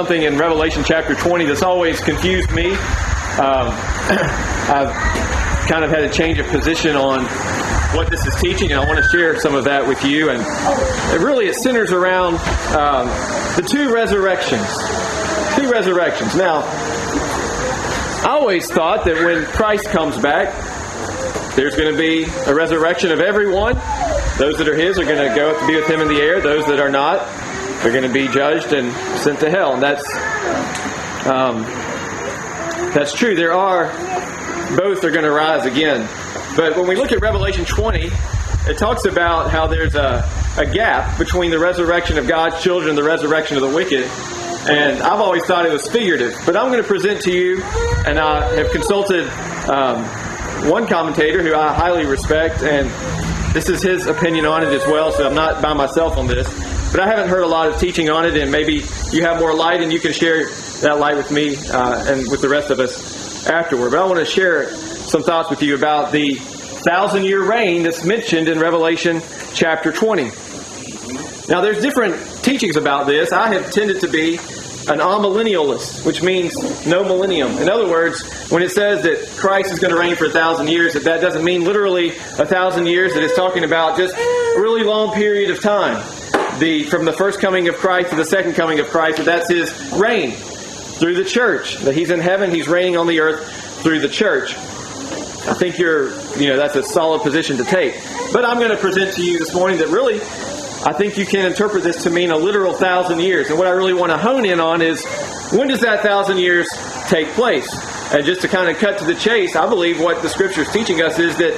something in Revelation chapter 20 that's always confused me. Um, I've kind of had a change of position on what this is teaching, and I want to share some of that with you. And it really it centers around um, the two resurrections. Two resurrections. Now, I always thought that when Christ comes back, there's going to be a resurrection of everyone. Those that are His are going to go to be with Him in the air. Those that are not, they're going to be judged and sent to hell. And that's um, that's true. There are both are going to rise again. But when we look at Revelation 20, it talks about how there's a, a gap between the resurrection of God's children and the resurrection of the wicked. And I've always thought it was figurative. But I'm going to present to you, and I have consulted um, one commentator who I highly respect, and this is his opinion on it as well, so I'm not by myself on this. But I haven't heard a lot of teaching on it, and maybe you have more light and you can share that light with me uh, and with the rest of us afterward. But I want to share some thoughts with you about the thousand year reign that's mentioned in Revelation chapter 20. Now, there's different teachings about this. I have tended to be an amillennialist, which means no millennium. In other words, when it says that Christ is going to reign for a thousand years, that that doesn't mean literally a thousand years, that it's talking about just a really long period of time the from the first coming of Christ to the second coming of Christ, that that's his reign through the church. That he's in heaven, he's reigning on the earth through the church. I think you're, you know, that's a solid position to take. But I'm going to present to you this morning that really, I think you can interpret this to mean a literal thousand years. And what I really want to hone in on is when does that thousand years take place? And just to kind of cut to the chase, I believe what the scripture is teaching us is that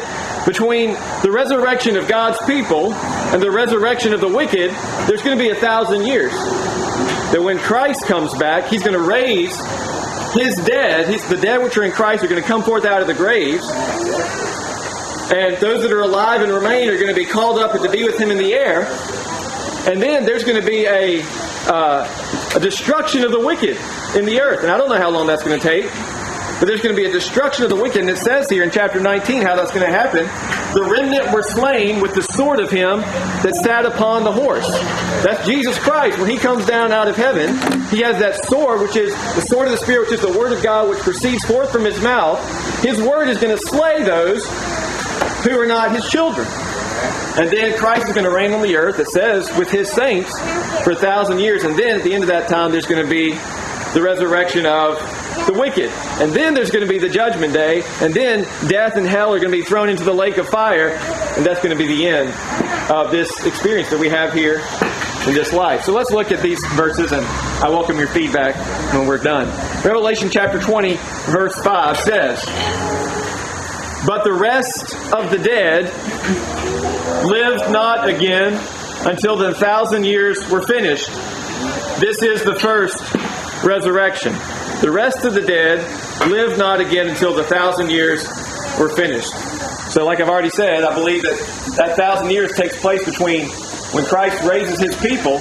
between the resurrection of God's people and the resurrection of the wicked, there's going to be a thousand years. That when Christ comes back, he's going to raise his dead, his, the dead which are in Christ are going to come forth out of the graves. And those that are alive and remain are going to be called up to be with him in the air. And then there's going to be a, uh, a destruction of the wicked in the earth. And I don't know how long that's going to take. But there's going to be a destruction of the wicked. And it says here in chapter 19 how that's going to happen. The remnant were slain with the sword of him that sat upon the horse. That's Jesus Christ. When he comes down out of heaven, he has that sword, which is the sword of the Spirit, which is the word of God, which proceeds forth from his mouth. His word is going to slay those who are not his children. And then Christ is going to reign on the earth, it says, with his saints for a thousand years. And then at the end of that time, there's going to be the resurrection of the wicked. And then there's going to be the judgment day. And then death and hell are going to be thrown into the lake of fire. And that's going to be the end of this experience that we have here in this life. So let's look at these verses and I welcome your feedback when we're done. Revelation chapter 20, verse 5 says, But the rest of the dead lived not again until the thousand years were finished. This is the first resurrection. The rest of the dead live not again until the thousand years were finished. So, like I've already said, I believe that that thousand years takes place between when Christ raises his people,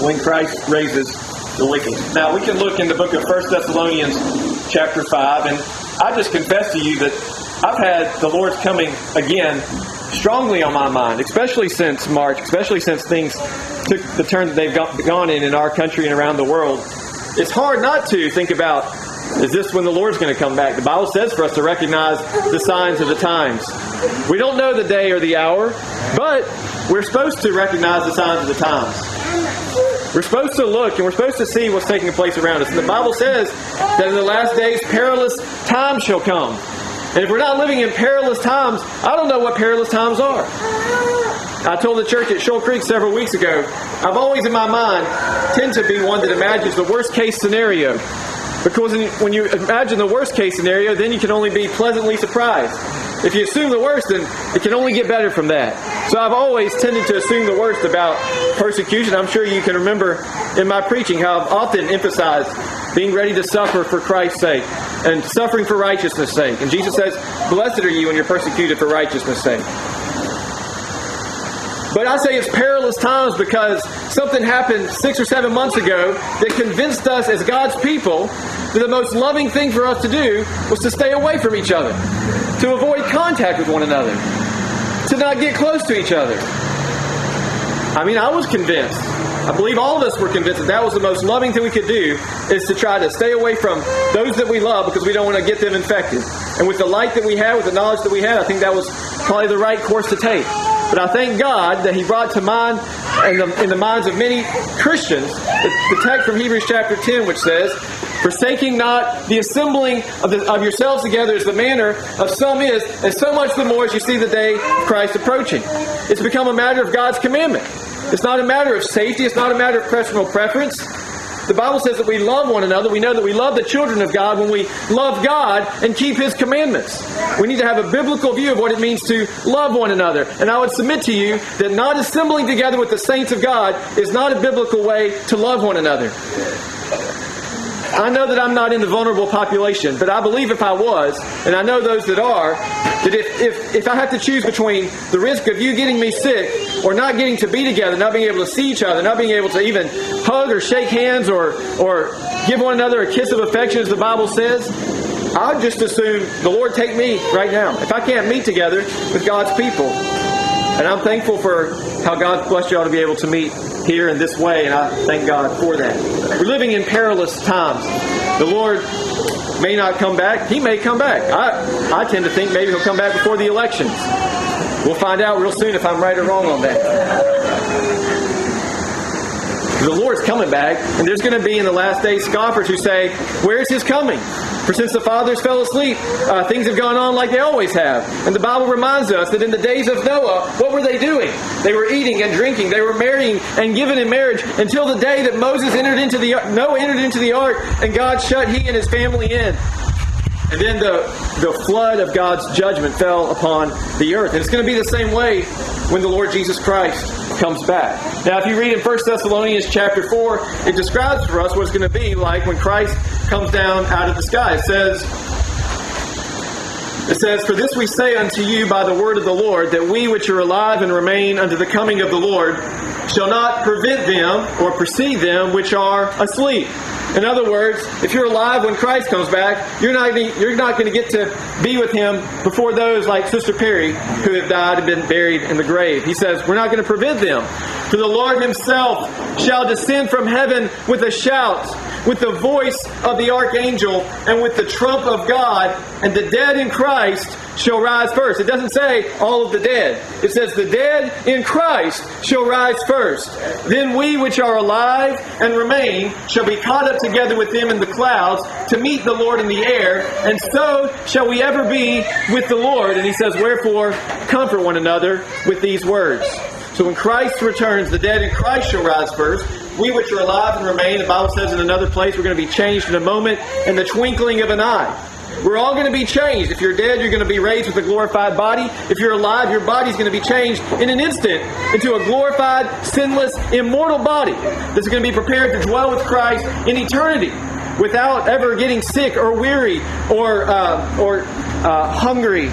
when Christ raises the wicked. Now, we can look in the book of 1 Thessalonians, chapter 5, and I just confess to you that I've had the Lord's coming again strongly on my mind, especially since March, especially since things took the turn that they've gone in in our country and around the world it's hard not to think about is this when the Lord's going to come back? The Bible says for us to recognize the signs of the times. We don't know the day or the hour, but we're supposed to recognize the signs of the times. We're supposed to look and we're supposed to see what's taking place around us. And the Bible says that in the last days perilous times shall come. And if we're not living in perilous times, I don't know what perilous times are. I told the church at Shoal Creek several weeks ago, I've always in my mind tend to be one that imagines the worst case scenario. Because when you imagine the worst case scenario, then you can only be pleasantly surprised. If you assume the worst, then it can only get better from that. So I've always tended to assume the worst about persecution. I'm sure you can remember in my preaching how I've often emphasized being ready to suffer for Christ's sake and suffering for righteousness' sake. And Jesus says, Blessed are you when you're persecuted for righteousness' sake. But I say it's perilous times because something happened six or seven months ago that convinced us as God's people that the most loving thing for us to do was to stay away from each other, to avoid contact with one another, to not get close to each other. I mean, I was convinced I believe all of us were convinced that that was the most loving thing we could do is to try to stay away from those that we love because we don't want to get them infected. And with the light that we had, with the knowledge that we had, I think that was probably the right course to take. But I thank God that He brought to mind in the, in the minds of many Christians the, the text from Hebrews chapter 10, which says, Forsaking not the assembling of, the, of yourselves together as the manner of some is, and so much the more as you see the day of Christ approaching. It's become a matter of God's commandment. It's not a matter of safety. It's not a matter of personal preference. The Bible says that we love one another. We know that we love the children of God when we love God and keep His commandments. We need to have a biblical view of what it means to love one another. And I would submit to you that not assembling together with the saints of God is not a biblical way to love one another. I know that I'm not in the vulnerable population, but I believe if I was, and I know those that are, that if, if, if I have to choose between the risk of you getting me sick or not getting to be together, not being able to see each other, not being able to even hug or shake hands or, or give one another a kiss of affection, as the Bible says, I'd just assume the Lord take me right now. If I can't meet together with God's people. And I'm thankful for how God blessed you all to be able to meet here in this way, and I thank God for that. We're living in perilous times. The Lord may not come back. He may come back. I, I tend to think maybe he'll come back before the elections. We'll find out real soon if I'm right or wrong on that. The Lord's coming back, and there's going to be in the last days scoffers who say, Where's his coming? For since the fathers fell asleep, uh, things have gone on like they always have. And the Bible reminds us that in the days of Noah, what were they doing? They were eating and drinking. They were marrying and giving in marriage until the day that Moses entered into the Noah entered into the ark, and God shut he and his family in. And then the, the flood of God's judgment fell upon the earth. And it's going to be the same way when the Lord Jesus Christ comes back. Now, if you read in 1 Thessalonians chapter 4, it describes for us what it's going to be like when Christ comes down out of the sky. It says, it says, For this we say unto you by the word of the Lord, that we which are alive and remain unto the coming of the Lord shall not prevent them or precede them which are asleep. In other words, if you're alive when Christ comes back, you're not gonna, you're not going to get to be with Him before those like Sister Perry who have died and been buried in the grave. He says we're not going to prevent them. For the Lord Himself shall descend from heaven with a shout, with the voice of the archangel, and with the trump of God, and the dead in Christ shall rise first. It doesn't say all of the dead. It says the dead in Christ shall rise first. Then we which are alive and remain shall be caught up together with them in the clouds to meet the Lord in the air, and so shall we ever be with the Lord. And he says, Wherefore, comfort one another with these words. So when Christ returns, the dead in Christ shall rise first. We which are alive and remain, the Bible says in another place, we're going to be changed in a moment, in the twinkling of an eye. We're all going to be changed. If you're dead, you're going to be raised with a glorified body. If you're alive, your body's going to be changed in an instant into a glorified, sinless, immortal body that's going to be prepared to dwell with Christ in eternity without ever getting sick or weary or, uh, or uh, hungry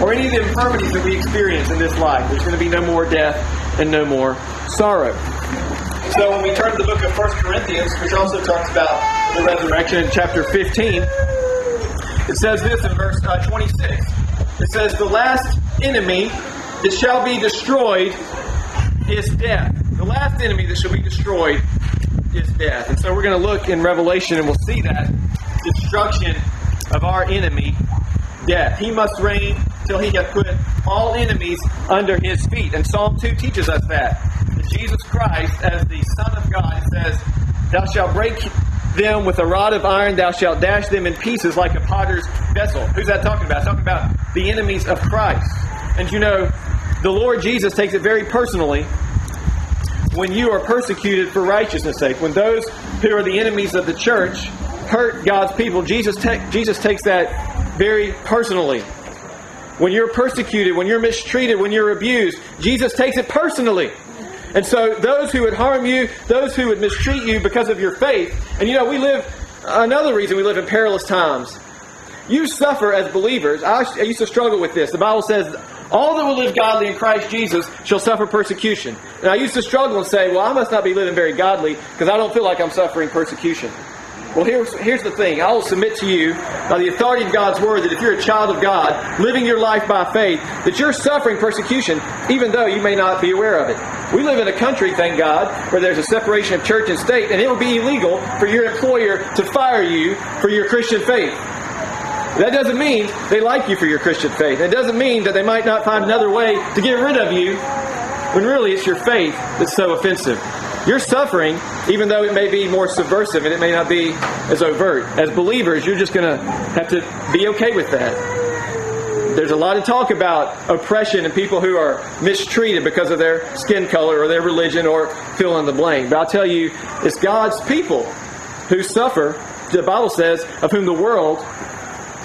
or any of the infirmities that we experience in this life. There's going to be no more death and no more sorrow. So when we turn to the book of 1 Corinthians, which also talks about the resurrection in chapter 15, it says this in verse uh, 26. It says, The last enemy that shall be destroyed is death. The last enemy that shall be destroyed is death. And so we're going to look in Revelation and we'll see that destruction of our enemy, death. He must reign till he hath put all enemies under his feet. And Psalm 2 teaches us that. that Jesus Christ, as the Son of God, says, Thou shalt break them with a rod of iron, thou shalt dash them in pieces like a potter's vessel. Who's that talking about? It's talking about the enemies of Christ. And you know, the Lord Jesus takes it very personally when you are persecuted for righteousness' sake. When those who are the enemies of the church hurt God's people, Jesus, te- Jesus takes that very personally. When you're persecuted, when you're mistreated, when you're abused, Jesus takes it personally. And so, those who would harm you, those who would mistreat you because of your faith, and you know, we live, another reason we live in perilous times. You suffer as believers. I, used to struggle with this. The Bible says, all that will live godly in Christ Jesus shall suffer persecution. And I used to struggle and say, well, I must not be living very godly because I don't feel like I'm suffering persecution. Well, here's, here's the thing. I will submit to you, by the authority of God's Word, that if you're a child of God, living your life by faith, that you're suffering persecution, even though you may not be aware of it. We live in a country, thank God, where there's a separation of church and state, and it would be illegal for your employer to fire you for your Christian faith. That doesn't mean they like you for your Christian faith. It doesn't mean that they might not find another way to get rid of you when really it's your faith that's so offensive. You're suffering, even though it may be more subversive and it may not be as overt. As believers, you're just going to have to be okay with that. There's a lot of talk about oppression and people who are mistreated because of their skin color or their religion or fill in the blank. But I'll tell you, it's God's people who suffer, the Bible says, of whom the world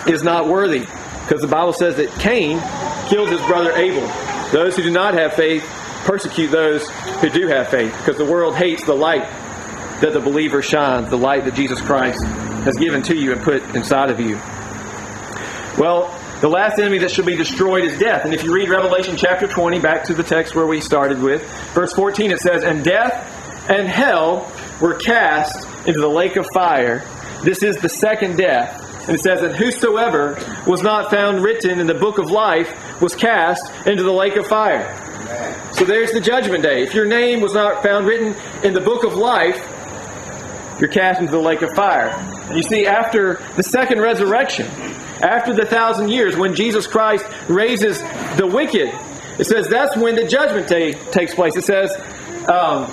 is not worthy. Because the Bible says that Cain killed his brother Abel. Those who do not have faith persecute those who do have faith. Because the world hates the light that the believer shines, the light that Jesus Christ has given to you and put inside of you. Well, the last enemy that shall be destroyed is death. And if you read Revelation chapter 20, back to the text where we started with, verse 14, it says, And death and hell were cast into the lake of fire. This is the second death. And it says, And whosoever was not found written in the book of life was cast into the lake of fire. So there's the judgment day. If your name was not found written in the book of life, you're cast into the lake of fire. And you see, after the second resurrection, after the thousand years, when Jesus Christ raises the wicked, it says that's when the judgment day takes place. It says, um,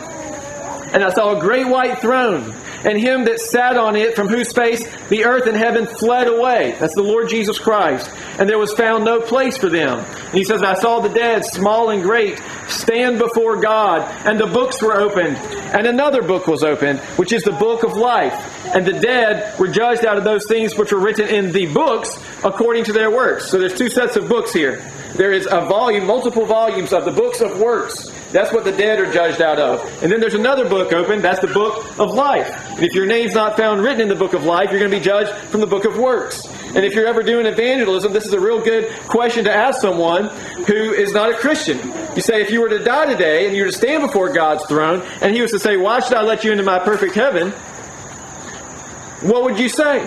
and I saw a great white throne, and him that sat on it, from whose face the earth and heaven fled away. That's the Lord Jesus Christ. And there was found no place for them. And he says, I saw the dead, small and great, stand before God, and the books were opened. And another book was opened, which is the book of life. And the dead were judged out of those things which were written in the books according to their works. So there's two sets of books here. There is a volume, multiple volumes of the books of works. That's what the dead are judged out of. And then there's another book open. That's the book of life. And if your name's not found written in the book of life, you're going to be judged from the book of works. And if you're ever doing evangelism, this is a real good question to ask someone who is not a Christian. You say, if you were to die today and you were to stand before God's throne, and He was to say, Why should I let you into my perfect heaven? What would you say?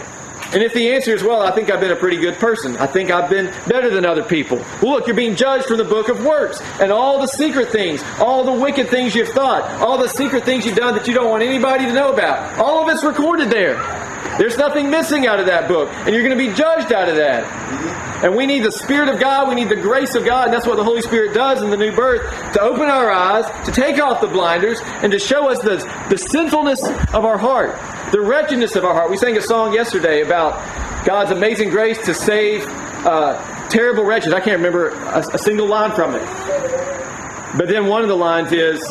And if the answer is, well, I think I've been a pretty good person. I think I've been better than other people. Well, look, you're being judged from the book of works. And all the secret things, all the wicked things you've thought, all the secret things you've done that you don't want anybody to know about, all of it's recorded there. There's nothing missing out of that book. And you're going to be judged out of that. And we need the Spirit of God, we need the grace of God, and that's what the Holy Spirit does in the new birth to open our eyes, to take off the blinders, and to show us the, the sinfulness of our heart, the wretchedness of our heart. We sang a song yesterday about God's amazing grace to save uh, terrible wretches. I can't remember a, a single line from it. But then one of the lines is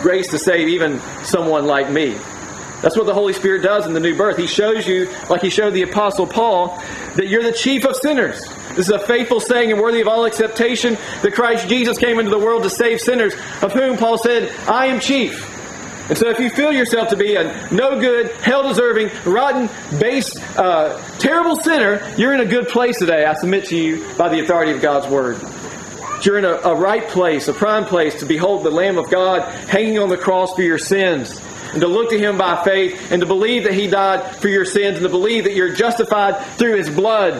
grace to save even someone like me. That's what the Holy Spirit does in the new birth. He shows you, like He showed the Apostle Paul, that you're the chief of sinners. This is a faithful saying and worthy of all acceptation that Christ Jesus came into the world to save sinners, of whom Paul said, I am chief. And so, if you feel yourself to be a no good, hell deserving, rotten, base, uh, terrible sinner, you're in a good place today. I submit to you by the authority of God's Word. You're in a, a right place, a prime place to behold the Lamb of God hanging on the cross for your sins and to look to Him by faith, and to believe that He died for your sins, and to believe that you're justified through His blood,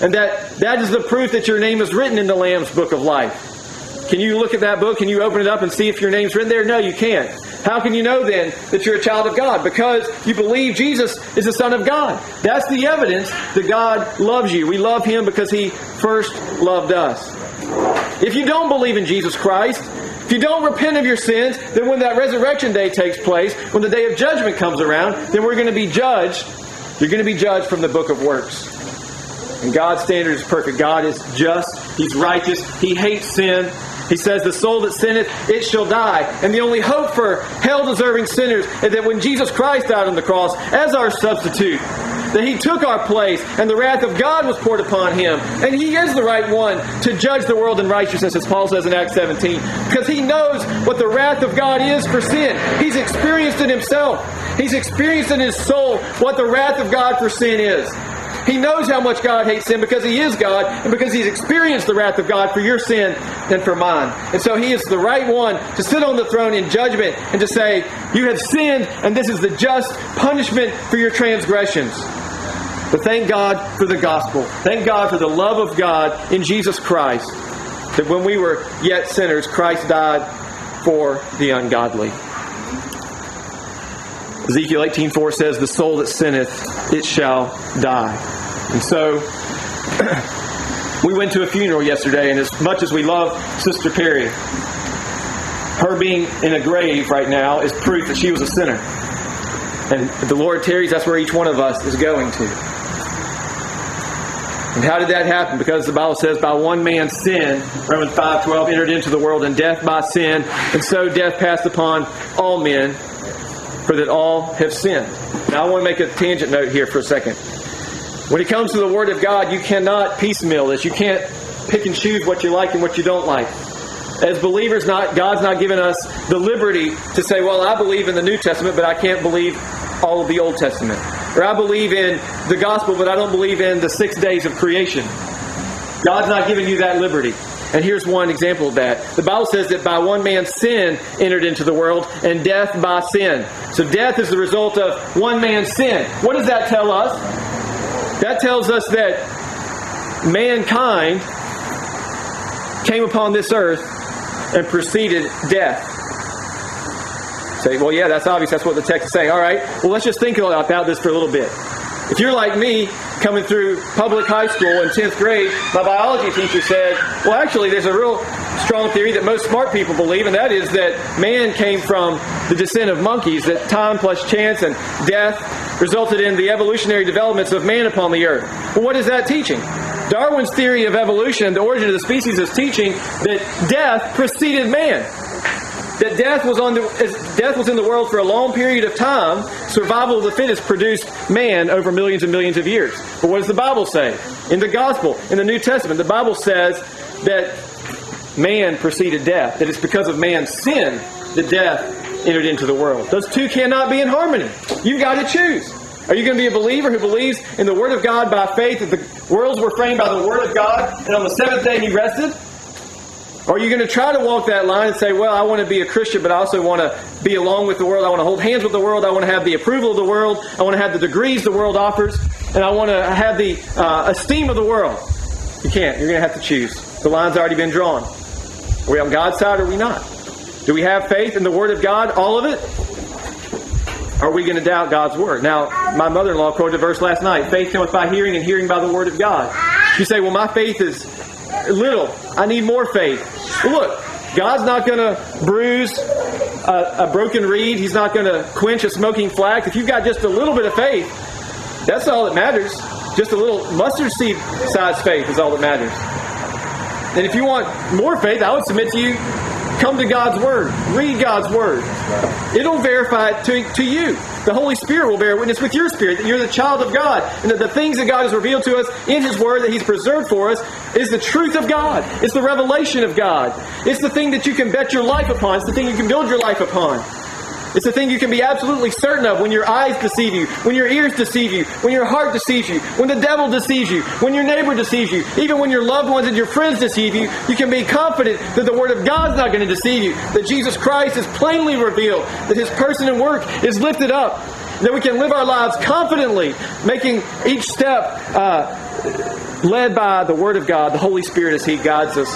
and that that is the proof that your name is written in the Lamb's book of life. Can you look at that book? Can you open it up and see if your name's written there? No, you can't. How can you know then that you're a child of God? Because you believe Jesus is the Son of God. That's the evidence that God loves you. We love Him because He first loved us. If you don't believe in Jesus Christ, if you don't repent of your sins, then when that resurrection day takes place, when the day of judgment comes around, then we're going to be judged. You're going to be judged from the book of works. And God's standard is perfect. God is just. He's righteous. He hates sin. He says, The soul that sinneth, it shall die. And the only hope for hell deserving sinners is that when Jesus Christ died on the cross as our substitute, that he took our place and the wrath of God was poured upon him. And he is the right one to judge the world in righteousness, as Paul says in Acts 17, because he knows what the wrath of God is for sin. He's experienced it himself, he's experienced in his soul what the wrath of God for sin is. He knows how much God hates sin because He is God and because He's experienced the wrath of God for your sin and for mine. And so He is the right one to sit on the throne in judgment and to say, You have sinned, and this is the just punishment for your transgressions. But thank God for the gospel. Thank God for the love of God in Jesus Christ. That when we were yet sinners, Christ died for the ungodly. Ezekiel 18:4 says, "The soul that sinneth, it shall die." And so we went to a funeral yesterday, and as much as we love Sister Perry, her being in a grave right now is proof that she was a sinner. And the Lord tarries, that's where each one of us is going to. And how did that happen? Because the Bible says, by one man's sin, Romans 5.12, entered into the world, and death by sin, and so death passed upon all men, for that all have sinned. Now I want to make a tangent note here for a second. When it comes to the Word of God, you cannot piecemeal this. You can't pick and choose what you like and what you don't like. As believers, not God's not given us the liberty to say, "Well, I believe in the New Testament, but I can't believe all of the Old Testament," or "I believe in the Gospel, but I don't believe in the six days of creation." God's not giving you that liberty. And here's one example of that. The Bible says that by one man's sin entered into the world, and death by sin. So death is the result of one man's sin. What does that tell us? That tells us that mankind came upon this earth and preceded death. Say, well, yeah, that's obvious. That's what the text is saying. All right, well, let's just think about this for a little bit. If you're like me, coming through public high school in 10th grade, my biology teacher said, well, actually, there's a real strong theory that most smart people believe, and that is that man came from the descent of monkeys, that time plus chance and death resulted in the evolutionary developments of man upon the earth. Well, what is that teaching? Darwin's theory of evolution, the origin of the species, is teaching that death preceded man that death was on the death was in the world for a long period of time. Survival of the fittest produced man over millions and millions of years. But what does the Bible say? In the gospel, in the New Testament, the Bible says that man preceded death. That it's because of man's sin that death entered into the world. Those two cannot be in harmony. You've got to choose. Are you going to be a believer who believes in the Word of God by faith that the worlds were framed by the Word of God and on the seventh day He rested? Are you going to try to walk that line and say, well, I want to be a Christian, but I also want to be along with the world. I want to hold hands with the world. I want to have the approval of the world. I want to have the degrees the world offers. And I want to have the uh, esteem of the world. You can't. You're going to have to choose. The line's already been drawn. Are we on God's side or are we not? Do we have faith in the Word of God, all of it? Are we going to doubt God's Word? Now, my mother in law quoted a verse last night faith cometh by hearing, and hearing by the Word of God. You say, well, my faith is little. I need more faith. Well, look, God's not going to bruise a, a, broken reed. He's not going to quench a smoking flax. If you've got just a little bit of faith, that's all that matters. Just a little mustard seed size faith is all that matters. And if you want more faith, I would submit to you Come to God's Word. Read God's Word. It'll verify it to, to you. The Holy Spirit will bear witness with your spirit that you're the child of God and that the things that God has revealed to us in His Word that He's preserved for us is the truth of God. It's the revelation of God. It's the thing that you can bet your life upon. It's the thing you can build your life upon. It's the thing you can be absolutely certain of when your eyes deceive you, when your ears deceive you, when your heart deceives you, when the devil deceives you, when your neighbor deceives you, even when your loved ones and your friends deceive you. You can be confident that the Word of God's not going to deceive you, that Jesus Christ is plainly revealed, that His person and work is lifted up, that we can live our lives confidently, making each step uh, led by the Word of God, the Holy Spirit, as He guides us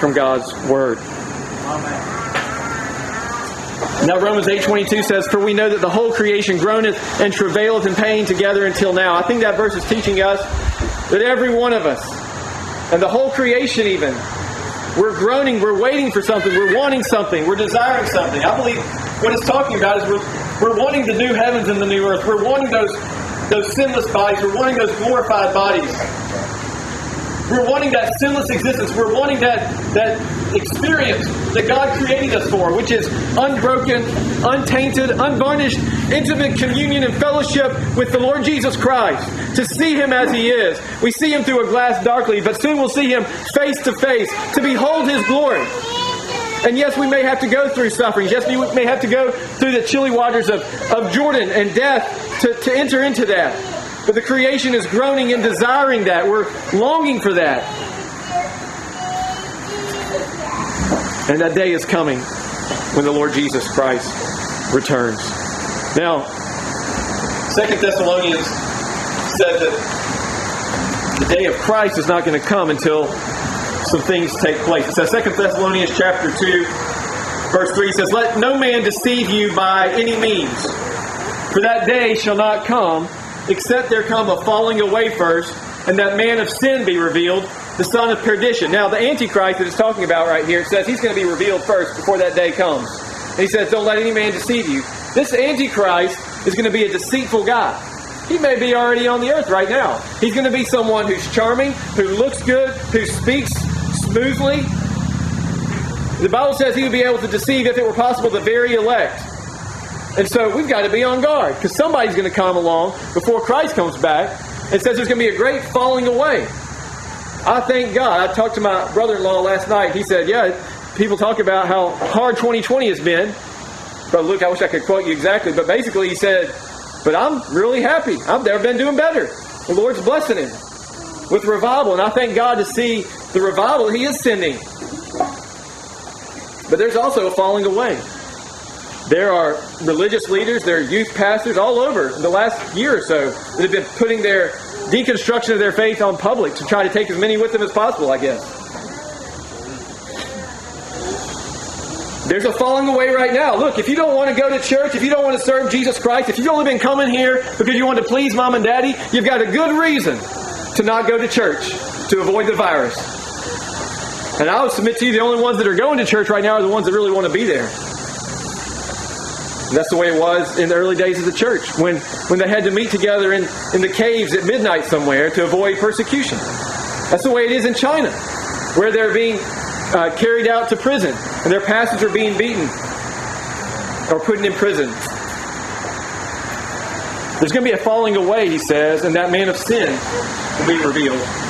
from God's Word. Amen. Now Romans 8.22 says, For we know that the whole creation groaneth and travaileth in pain together until now. I think that verse is teaching us that every one of us, and the whole creation even, we're groaning, we're waiting for something, we're wanting something, we're desiring something. I believe what it's talking about is we're, we're wanting the new heavens and the new earth. We're wanting those, those sinless bodies. We're wanting those glorified bodies. We're wanting that sinless existence. We're wanting that, that experience that God created us for, which is unbroken, untainted, unvarnished, intimate communion and fellowship with the Lord Jesus Christ. To see Him as He is. We see Him through a glass darkly, but soon we'll see Him face to face to behold His glory. And yes, we may have to go through sufferings. Yes, we may have to go through the chilly waters of, of Jordan and death to, to enter into that. But the creation is groaning and desiring that. We're longing for that. And that day is coming when the Lord Jesus Christ returns. Now, Second Thessalonians said that the day of Christ is not going to come until some things take place. It says Second Thessalonians chapter 2, Verse 3 says, Let no man deceive you by any means, for that day shall not come, except there come a falling away first, and that man of sin be revealed, the son of perdition. Now, the Antichrist that it's talking about right here, says he's going to be revealed first before that day comes. And he says, Don't let any man deceive you. This Antichrist is going to be a deceitful guy. He may be already on the earth right now. He's going to be someone who's charming, who looks good, who speaks smoothly. The Bible says he would be able to deceive, if it were possible, the very elect. And so we've got to be on guard because somebody's going to come along before Christ comes back and says there's going to be a great falling away. I thank God. I talked to my brother in law last night. He said, Yeah, people talk about how hard 2020 has been. But look, I wish I could quote you exactly. But basically, he said, But I'm really happy. I've never been doing better. The Lord's blessing him with revival. And I thank God to see the revival He is sending. But there's also a falling away. There are religious leaders, there are youth pastors all over the last year or so that have been putting their deconstruction of their faith on public to try to take as many with them as possible, I guess. There's a falling away right now. Look, if you don't want to go to church, if you don't want to serve Jesus Christ, if you've only been coming here because you want to please mom and daddy, you've got a good reason to not go to church to avoid the virus. And I would submit to you the only ones that are going to church right now are the ones that really want to be there. That's the way it was in the early days of the church when, when they had to meet together in, in the caves at midnight somewhere to avoid persecution. That's the way it is in China, where they're being uh, carried out to prison and their pastors are being beaten or put in prison. There's going to be a falling away, he says, and that man of sin will be revealed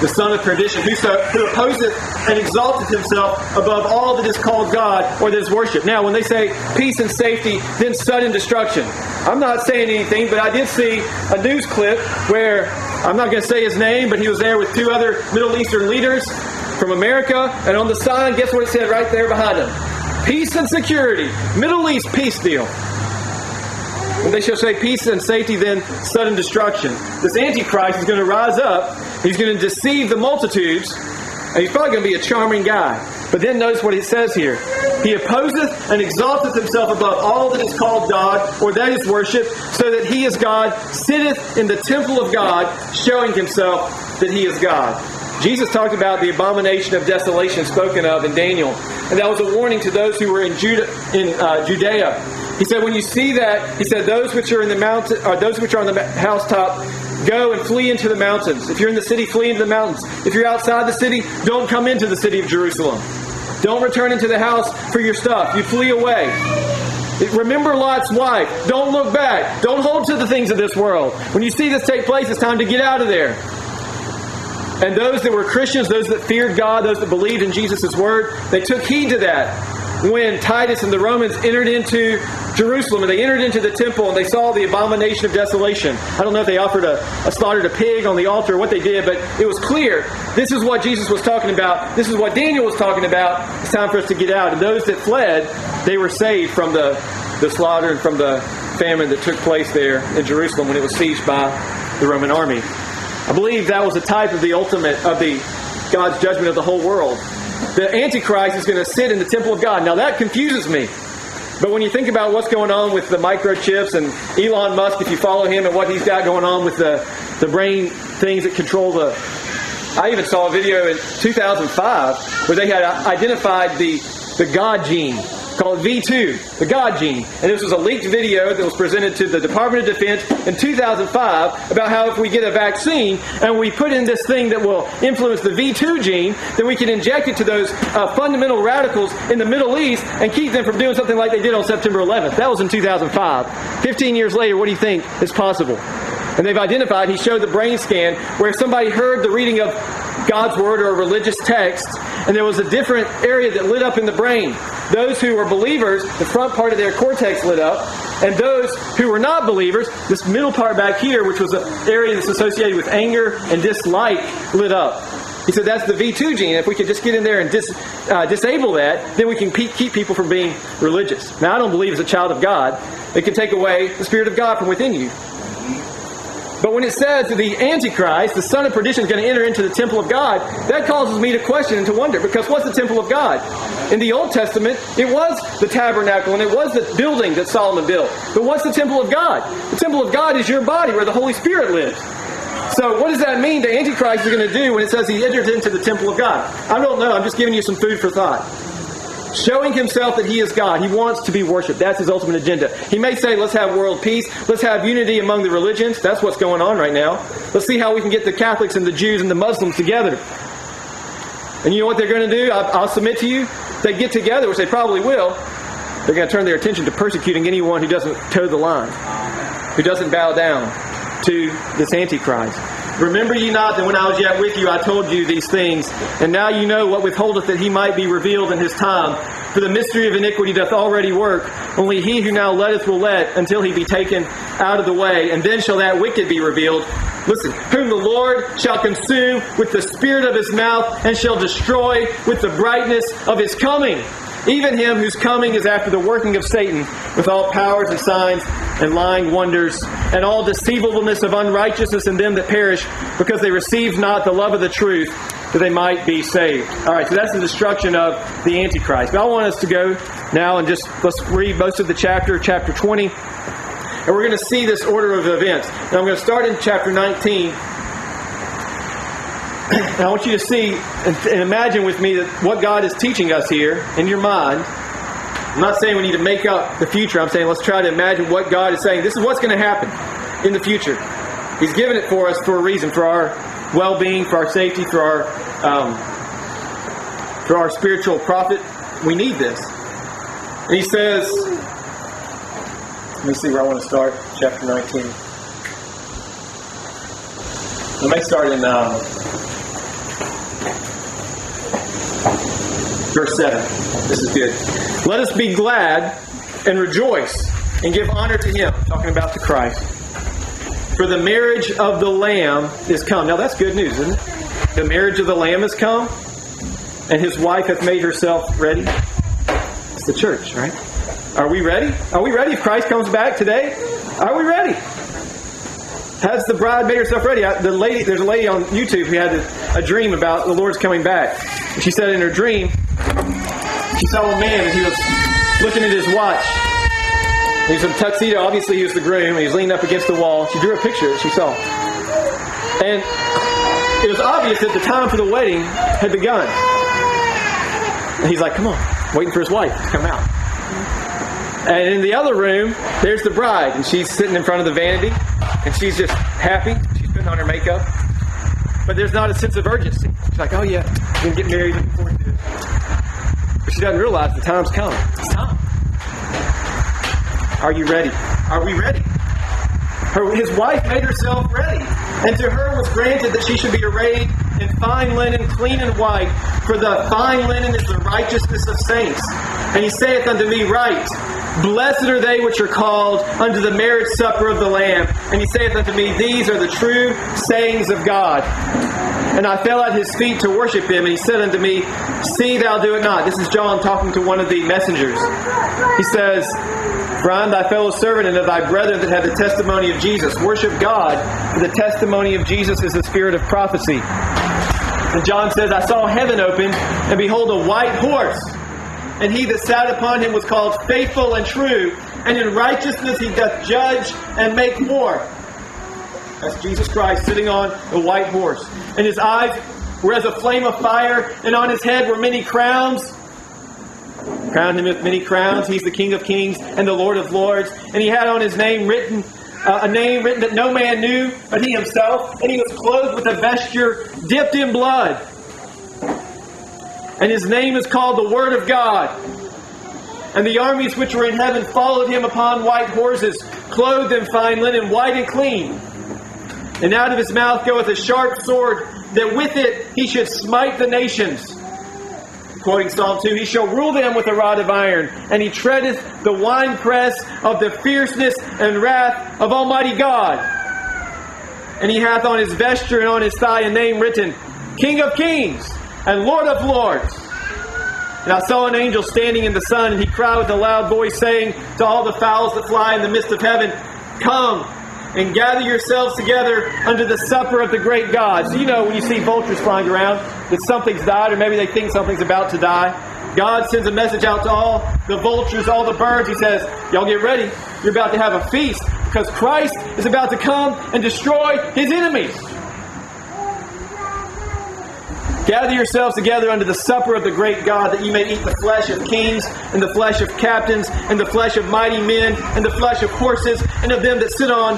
the son of perdition, who, so, who opposeth and exalteth himself above all that is called God or that is worshipped. Now, when they say peace and safety, then sudden destruction. I'm not saying anything, but I did see a news clip where I'm not going to say his name, but he was there with two other Middle Eastern leaders from America, and on the sign, guess what it said right there behind him? Peace and security. Middle East peace deal. When they shall say peace and safety, then sudden destruction. This Antichrist is going to rise up. He's going to deceive the multitudes. And he's probably going to be a charming guy. But then notice what it says here. He opposeth and exalteth himself above all that is called God, or that is worship, so that he is God, sitteth in the temple of God, showing himself that he is God. Jesus talked about the abomination of desolation spoken of in Daniel, and that was a warning to those who were in, Judah, in uh, Judea he said, when you see that, he said, those which are in the mountain, or uh, those which are on the housetop, go and flee into the mountains. If you're in the city, flee into the mountains. If you're outside the city, don't come into the city of Jerusalem. Don't return into the house for your stuff. You flee away. Remember Lot's wife. Don't look back. Don't hold to the things of this world. When you see this take place, it's time to get out of there. And those that were Christians, those that feared God, those that believed in Jesus' word, they took heed to that when Titus and the Romans entered into Jerusalem and they entered into the temple and they saw the abomination of desolation. I don't know if they offered a, a slaughtered a pig on the altar or what they did, but it was clear this is what Jesus was talking about. This is what Daniel was talking about. It's time for us to get out. And those that fled, they were saved from the, the slaughter and from the famine that took place there in Jerusalem when it was sieged by the Roman army. I believe that was a type of the ultimate of the God's judgment of the whole world the Antichrist is going to sit in the temple of God. Now that confuses me. But when you think about what's going on with the microchips and Elon Musk, if you follow him and what he's got going on with the, the brain things that control the. I even saw a video in 2005 where they had identified the, the God gene called V2, the God gene. And this was a leaked video that was presented to the Department of Defense in 2005 about how if we get a vaccine and we put in this thing that will influence the V2 gene, then we can inject it to those uh, fundamental radicals in the Middle East and keep them from doing something like they did on September 11th. That was in 2005. 15 years later, what do you think is possible? And they've identified, he showed the brain scan where somebody heard the reading of God's word or a religious text, and there was a different area that lit up in the brain. Those who were believers, the front part of their cortex lit up, and those who were not believers, this middle part back here, which was an area that's associated with anger and dislike, lit up. He said that's the V2 gene. If we could just get in there and dis, uh, disable that, then we can pe- keep people from being religious. Now, I don't believe as a child of God, it can take away the Spirit of God from within you. But when it says that the Antichrist, the son of perdition, is going to enter into the temple of God, that causes me to question and to wonder. Because what's the temple of God? In the Old Testament, it was the tabernacle and it was the building that Solomon built. But what's the temple of God? The temple of God is your body where the Holy Spirit lives. So what does that mean the Antichrist is going to do when it says he entered into the temple of God? I don't know. I'm just giving you some food for thought showing himself that he is God. He wants to be worshiped. That's his ultimate agenda. He may say, let's have world peace. Let's have unity among the religions. That's what's going on right now. Let's see how we can get the Catholics and the Jews and the Muslims together. And you know what they're going to do? I'll, I'll submit to you. They get together, which they probably will. They're going to turn their attention to persecuting anyone who doesn't toe the line, who doesn't bow down to this Antichrist. Remember ye not that when I was yet with you, I told you these things, and now you know what withholdeth that he might be revealed in his time. For the mystery of iniquity doth already work. Only he who now letteth will let until he be taken out of the way, and then shall that wicked be revealed. Listen, whom the Lord shall consume with the spirit of his mouth, and shall destroy with the brightness of his coming even him whose coming is after the working of Satan, with all powers and signs and lying wonders, and all deceivableness of unrighteousness in them that perish, because they received not the love of the truth, that they might be saved. All right, so that's the destruction of the Antichrist. But I want us to go now and just let's read most of the chapter, chapter 20, and we're going to see this order of events. Now I'm going to start in chapter 19. And I want you to see and imagine with me that what God is teaching us here in your mind. I'm not saying we need to make up the future. I'm saying let's try to imagine what God is saying. This is what's going to happen in the future. He's given it for us for a reason, for our well-being, for our safety, for our um, for our spiritual profit. We need this. And he says, let me see where I want to start. Chapter 19. Let me start in. Um, Verse 7. This is good. Let us be glad and rejoice and give honor to him, talking about the Christ. For the marriage of the Lamb is come. Now that's good news, isn't it? The marriage of the Lamb has come, and his wife hath made herself ready. It's the church, right? Are we ready? Are we ready if Christ comes back today? Are we ready? Has the bride made herself ready? The lady, there's a lady on YouTube who had a, a dream about the Lord's coming back. She said in her dream, she saw a man and he was looking at his watch. He was in tuxedo. Obviously, he was the groom. He was leaning up against the wall. She drew a picture that she saw. And it was obvious that the time for the wedding had begun. And he's like, come on, waiting for his wife to come out. And in the other room, there's the bride. And she's sitting in front of the vanity. And she's just happy. She's putting on her makeup. But there's not a sense of urgency. She's like, oh, yeah, I'm going to get married. Looking forward to. But she doesn't realize the time's come. It's time. Are you ready? Are we ready? Her, his wife made herself ready, and to her was granted that she should be arrayed in fine linen, clean and white, for the fine linen is the righteousness of saints. And he saith unto me, Right, blessed are they which are called unto the marriage supper of the Lamb. And he saith unto me, These are the true sayings of God. And I fell at his feet to worship him, and he said unto me, See thou do it not. This is John talking to one of the messengers. He says, For I am thy fellow servant and of thy brethren that have the testimony of Jesus. Worship God, for the testimony of Jesus is the spirit of prophecy. And John says, I saw heaven open, and behold, a white horse. And he that sat upon him was called faithful and true, and in righteousness he doth judge and make war. That's Jesus Christ sitting on a white horse. And his eyes were as a flame of fire, and on his head were many crowns. Crowned him with many crowns. He's the King of kings and the Lord of lords. And he had on his name written, uh, a name written that no man knew but he himself. And he was clothed with a vesture dipped in blood. And his name is called the Word of God. And the armies which were in heaven followed him upon white horses, clothed in fine linen, white and clean. And out of his mouth goeth a sharp sword, that with it he should smite the nations. Quoting Psalm 2, he shall rule them with a rod of iron, and he treadeth the winepress of the fierceness and wrath of Almighty God. And he hath on his vesture and on his thigh a name written, King of Kings and Lord of Lords. And I saw an angel standing in the sun, and he cried with a loud voice, saying to all the fowls that fly in the midst of heaven, Come, and gather yourselves together unto the supper of the great God. So you know when you see vultures flying around that something's died, or maybe they think something's about to die. God sends a message out to all the vultures, all the birds. He says, Y'all get ready. You're about to have a feast because Christ is about to come and destroy his enemies. Gather yourselves together unto the supper of the great God, that ye may eat the flesh of kings, and the flesh of captains, and the flesh of mighty men, and the flesh of horses, and of them that sit on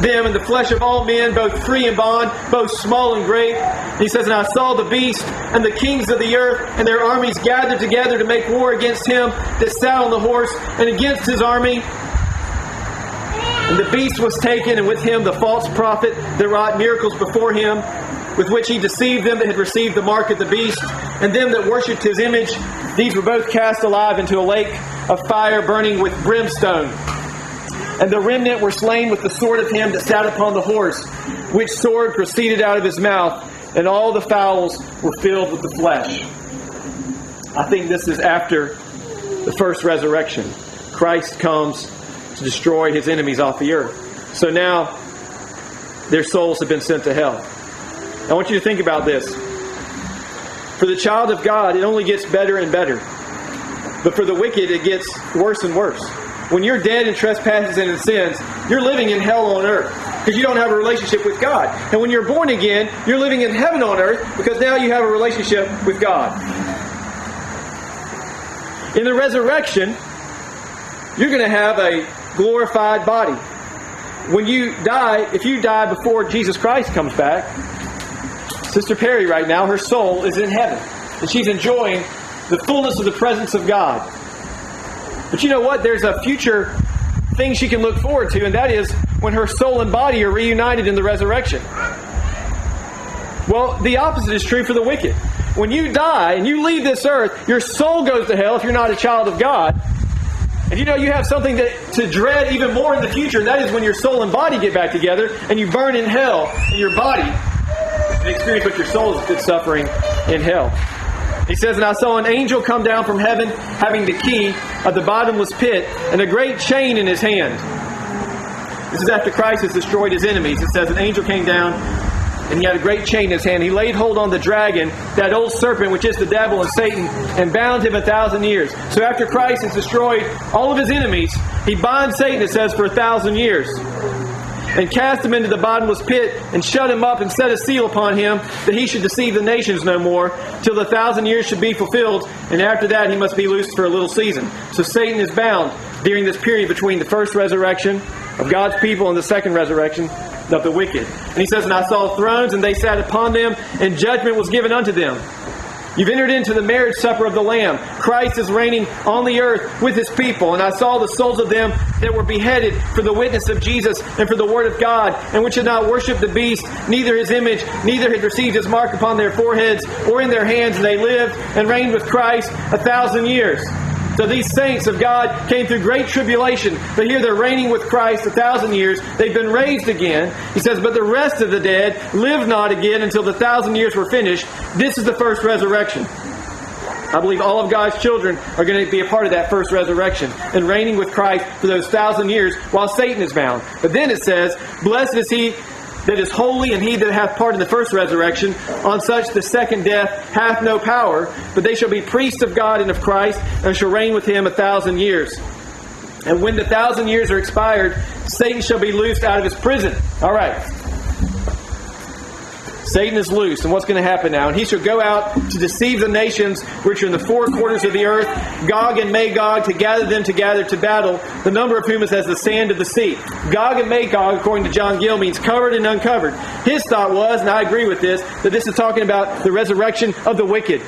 them, and the flesh of all men, both free and bond, both small and great. And he says, And I saw the beast, and the kings of the earth, and their armies gathered together to make war against him that sat on the horse, and against his army. And the beast was taken, and with him the false prophet that wrought miracles before him with which he deceived them that had received the mark of the beast, and them that worshipped his image. These were both cast alive into a lake of fire burning with brimstone. And the remnant were slain with the sword of him that sat upon the horse, which sword proceeded out of his mouth, and all the fowls were filled with the flesh. I think this is after the first resurrection. Christ comes to destroy his enemies off the earth. So now their souls have been sent to hell. I want you to think about this. For the child of God, it only gets better and better. But for the wicked, it gets worse and worse. When you're dead in trespasses and in sins, you're living in hell on earth because you don't have a relationship with God. And when you're born again, you're living in heaven on earth because now you have a relationship with God. In the resurrection, you're going to have a glorified body. When you die, if you die before Jesus Christ comes back, Sister Perry right now, her soul is in heaven. And she's enjoying the fullness of the presence of God. But you know what? There's a future thing she can look forward to, and that is when her soul and body are reunited in the resurrection. Well, the opposite is true for the wicked. When you die and you leave this earth, your soul goes to hell if you're not a child of God. And you know you have something to, to dread even more in the future, and that is when your soul and body get back together and you burn in hell in your body experience what your soul is suffering in hell. He says, And I saw an angel come down from heaven having the key of the bottomless pit and a great chain in his hand. This is after Christ has destroyed his enemies. It says, An angel came down and he had a great chain in his hand. He laid hold on the dragon, that old serpent, which is the devil and Satan, and bound him a thousand years. So after Christ has destroyed all of his enemies, he binds Satan, it says, for a thousand years and cast him into the bottomless pit, and shut him up, and set a seal upon him, that he should deceive the nations no more, till the thousand years should be fulfilled, and after that he must be loosed for a little season. So Satan is bound during this period between the first resurrection of God's people and the second resurrection of the wicked. And he says, And I saw thrones, and they sat upon them, and judgment was given unto them. You've entered into the marriage supper of the Lamb. Christ is reigning on the earth with his people. And I saw the souls of them that were beheaded for the witness of Jesus and for the word of God, and which had not worshipped the beast, neither his image, neither had received his mark upon their foreheads or in their hands. And they lived and reigned with Christ a thousand years. So these saints of God came through great tribulation, but here they're reigning with Christ a thousand years. They've been raised again. He says, But the rest of the dead live not again until the thousand years were finished. This is the first resurrection. I believe all of God's children are going to be a part of that first resurrection and reigning with Christ for those thousand years while Satan is bound. But then it says, Blessed is he that is holy, and he that hath part in the first resurrection. On such the second death hath no power, but they shall be priests of God and of Christ, and shall reign with him a thousand years. And when the thousand years are expired, Satan shall be loosed out of his prison. All right. Satan is loose, and what's going to happen now? And he shall go out to deceive the nations which are in the four quarters of the earth, Gog and Magog, to gather them together to battle, the number of whom is as the sand of the sea. Gog and Magog, according to John Gill, means covered and uncovered. His thought was, and I agree with this, that this is talking about the resurrection of the wicked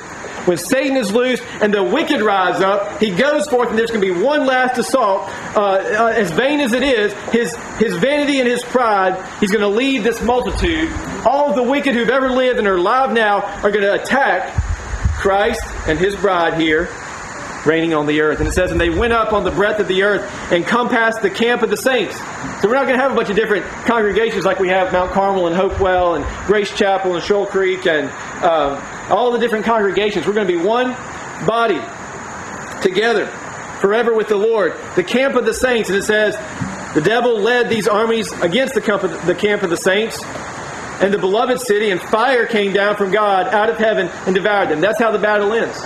when Satan is loose and the wicked rise up, he goes forth and there's going to be one last assault. Uh, uh, as vain as it is, his, his vanity and his pride, he's going to lead this multitude. All the wicked who've ever lived and are alive now are going to attack Christ and his bride here reigning on the earth. And it says, And they went up on the breadth of the earth and come past the camp of the saints. So we're not going to have a bunch of different congregations like we have Mount Carmel and Hopewell and Grace Chapel and Shoal Creek and um, all the different congregations. We're going to be one body together forever with the Lord. The camp of the saints. And it says, The devil led these armies against the camp of the, saints and the beloved city, and fire came down from God out of heaven and devoured them. That's how the battle ends.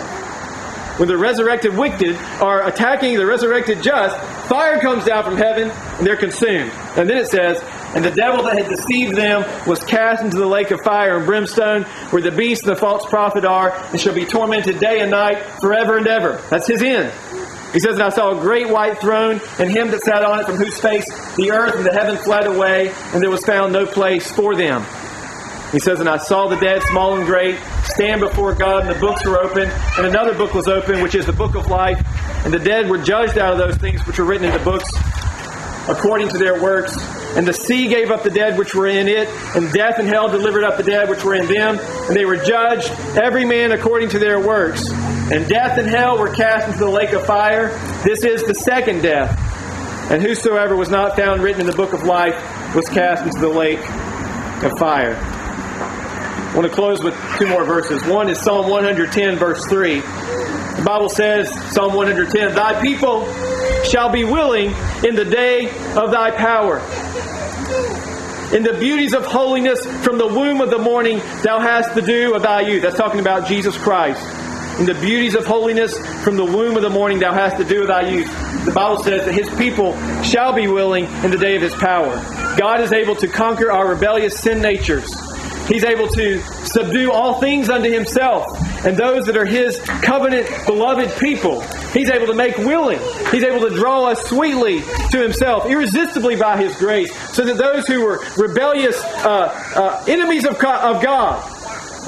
When the resurrected wicked are attacking the resurrected just, fire comes down from heaven and they're consumed. And then it says, and the devil that had deceived them was cast into the lake of fire and brimstone, where the beast and the false prophet are, and shall be tormented day and night forever and ever. That's his end. He says, And I saw a great white throne, and him that sat on it, from whose face the earth and the heaven fled away, and there was found no place for them. He says, And I saw the dead, small and great, stand before God, and the books were opened, and another book was opened, which is the book of life. And the dead were judged out of those things which were written in the books according to their works. And the sea gave up the dead which were in it, and death and hell delivered up the dead which were in them, and they were judged, every man according to their works. And death and hell were cast into the lake of fire. This is the second death. And whosoever was not found written in the book of life was cast into the lake of fire. I want to close with two more verses. One is Psalm 110, verse 3. The Bible says, Psalm 110, Thy people shall be willing in the day of thy power. In the beauties of holiness from the womb of the morning thou hast the dew of thy youth. That's talking about Jesus Christ. In the beauties of holiness from the womb of the morning thou hast the dew of thy youth. The Bible says that his people shall be willing in the day of his power. God is able to conquer our rebellious sin natures. He's able to subdue all things unto himself and those that are his covenant beloved people. He's able to make willing. He's able to draw us sweetly to himself, irresistibly by his grace, so that those who were rebellious uh, uh, enemies of, of God,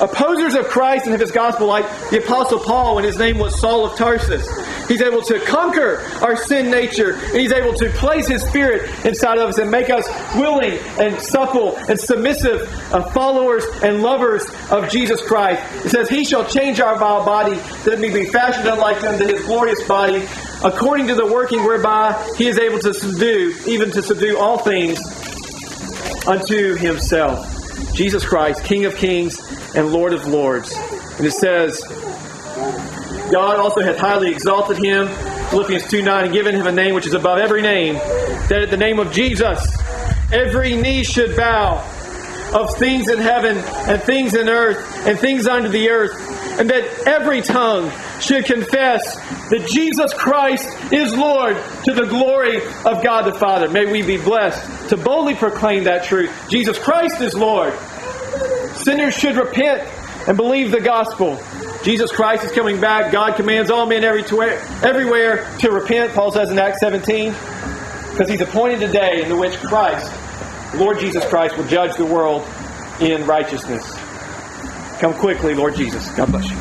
opposers of Christ and of his gospel, like the Apostle Paul when his name was Saul of Tarsus, He's able to conquer our sin nature, and He's able to place His Spirit inside of us and make us willing and supple and submissive uh, followers and lovers of Jesus Christ. It says, He shall change our vile body, that may be fashioned unlike unto His glorious body, according to the working whereby He is able to subdue, even to subdue all things unto Himself. Jesus Christ, King of kings and Lord of lords. And it says, God also hath highly exalted him, Philippians 2 9, and given him a name which is above every name, that at the name of Jesus every knee should bow of things in heaven and things in earth and things under the earth, and that every tongue should confess that Jesus Christ is Lord to the glory of God the Father. May we be blessed to boldly proclaim that truth. Jesus Christ is Lord. Sinners should repent and believe the gospel. Jesus Christ is coming back. God commands all men everywhere to repent, Paul says in Acts 17, because he's appointed a day in which Christ, Lord Jesus Christ, will judge the world in righteousness. Come quickly, Lord Jesus. God bless you.